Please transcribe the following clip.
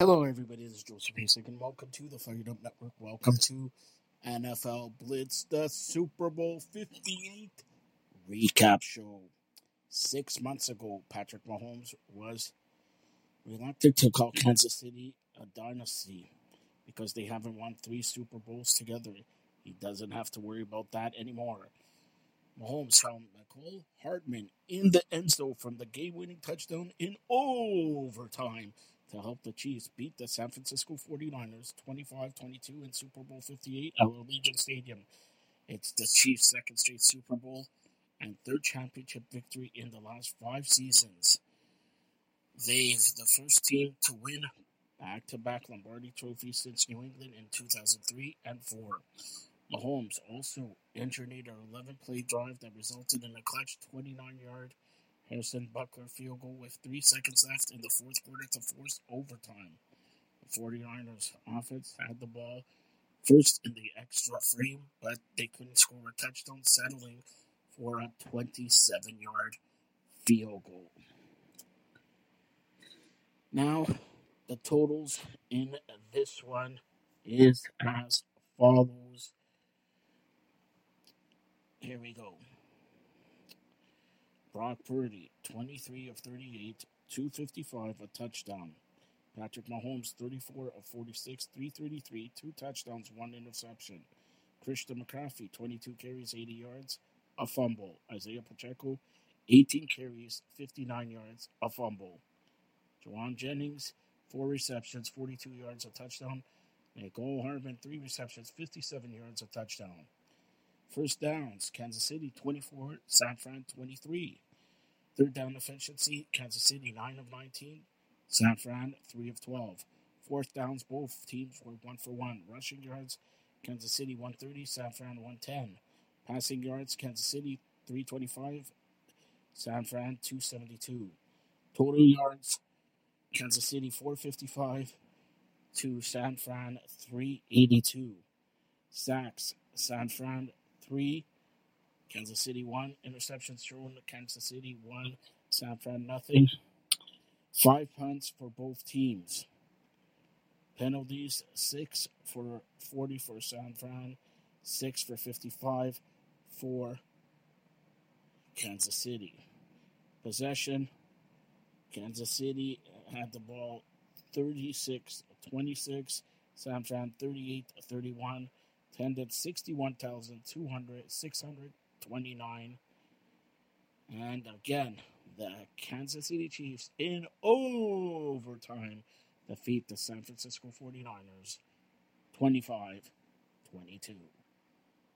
Hello, everybody. This is Joseph Hasek, and welcome to the Fired Up Network. Welcome to NFL Blitz, the Super Bowl 58 recap show. Six months ago, Patrick Mahomes was reluctant to call Kansas City a dynasty because they haven't won three Super Bowls together. He doesn't have to worry about that anymore. Mahomes found Mecole Hardman in the end zone from the game winning touchdown in overtime to help the Chiefs beat the San Francisco 49ers 25 22 in Super Bowl 58 at Allegiant Stadium. It's the Chiefs' second straight Super Bowl and third championship victory in the last five seasons. They've the first team to win back to back Lombardi trophies since New England in 2003 and 4. Mahomes also engineered an 11 play drive that resulted in a clutch 29 yard Harrison Butker field goal with three seconds left in the fourth quarter to force overtime. The 49ers offense had the ball first in the extra frame, but they couldn't score a touchdown, settling for a 27 yard field goal. Now, the totals in this one is as follows. Here we go. Brock Purdy, 23 of 38, 255, a touchdown. Patrick Mahomes, 34 of 46, 333, two touchdowns, one interception. Christian McCaffrey, 22 carries, 80 yards, a fumble. Isaiah Pacheco, 18 carries, 59 yards, a fumble. Jauan Jennings, four receptions, 42 yards, a touchdown. Mecole Hardman, three receptions, 57 yards, a touchdown. First downs, Kansas City 24, San Fran 23. Third down efficiency, Kansas City 9 of 19, San Fran 3 of 12. Fourth downs, both teams were 1 for 1. Rushing yards, Kansas City 130, San Fran 110. Passing yards, Kansas City 325, San Fran 272. Total yards, Kansas City 455 to San Fran 382. Sacks, San Fran 3, Kansas City 1. Interceptions thrown, Kansas City 1, San Fran nothing. Five punts for both teams. Penalties, 6 for 40 for San Fran, 6 for 55 for Kansas City. Possession, Kansas City had the ball 36 26, San Fran 38 31 attended 61,200, 629. And again, the Kansas City Chiefs in overtime defeat the San Francisco 49ers 25 22.